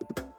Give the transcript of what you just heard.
you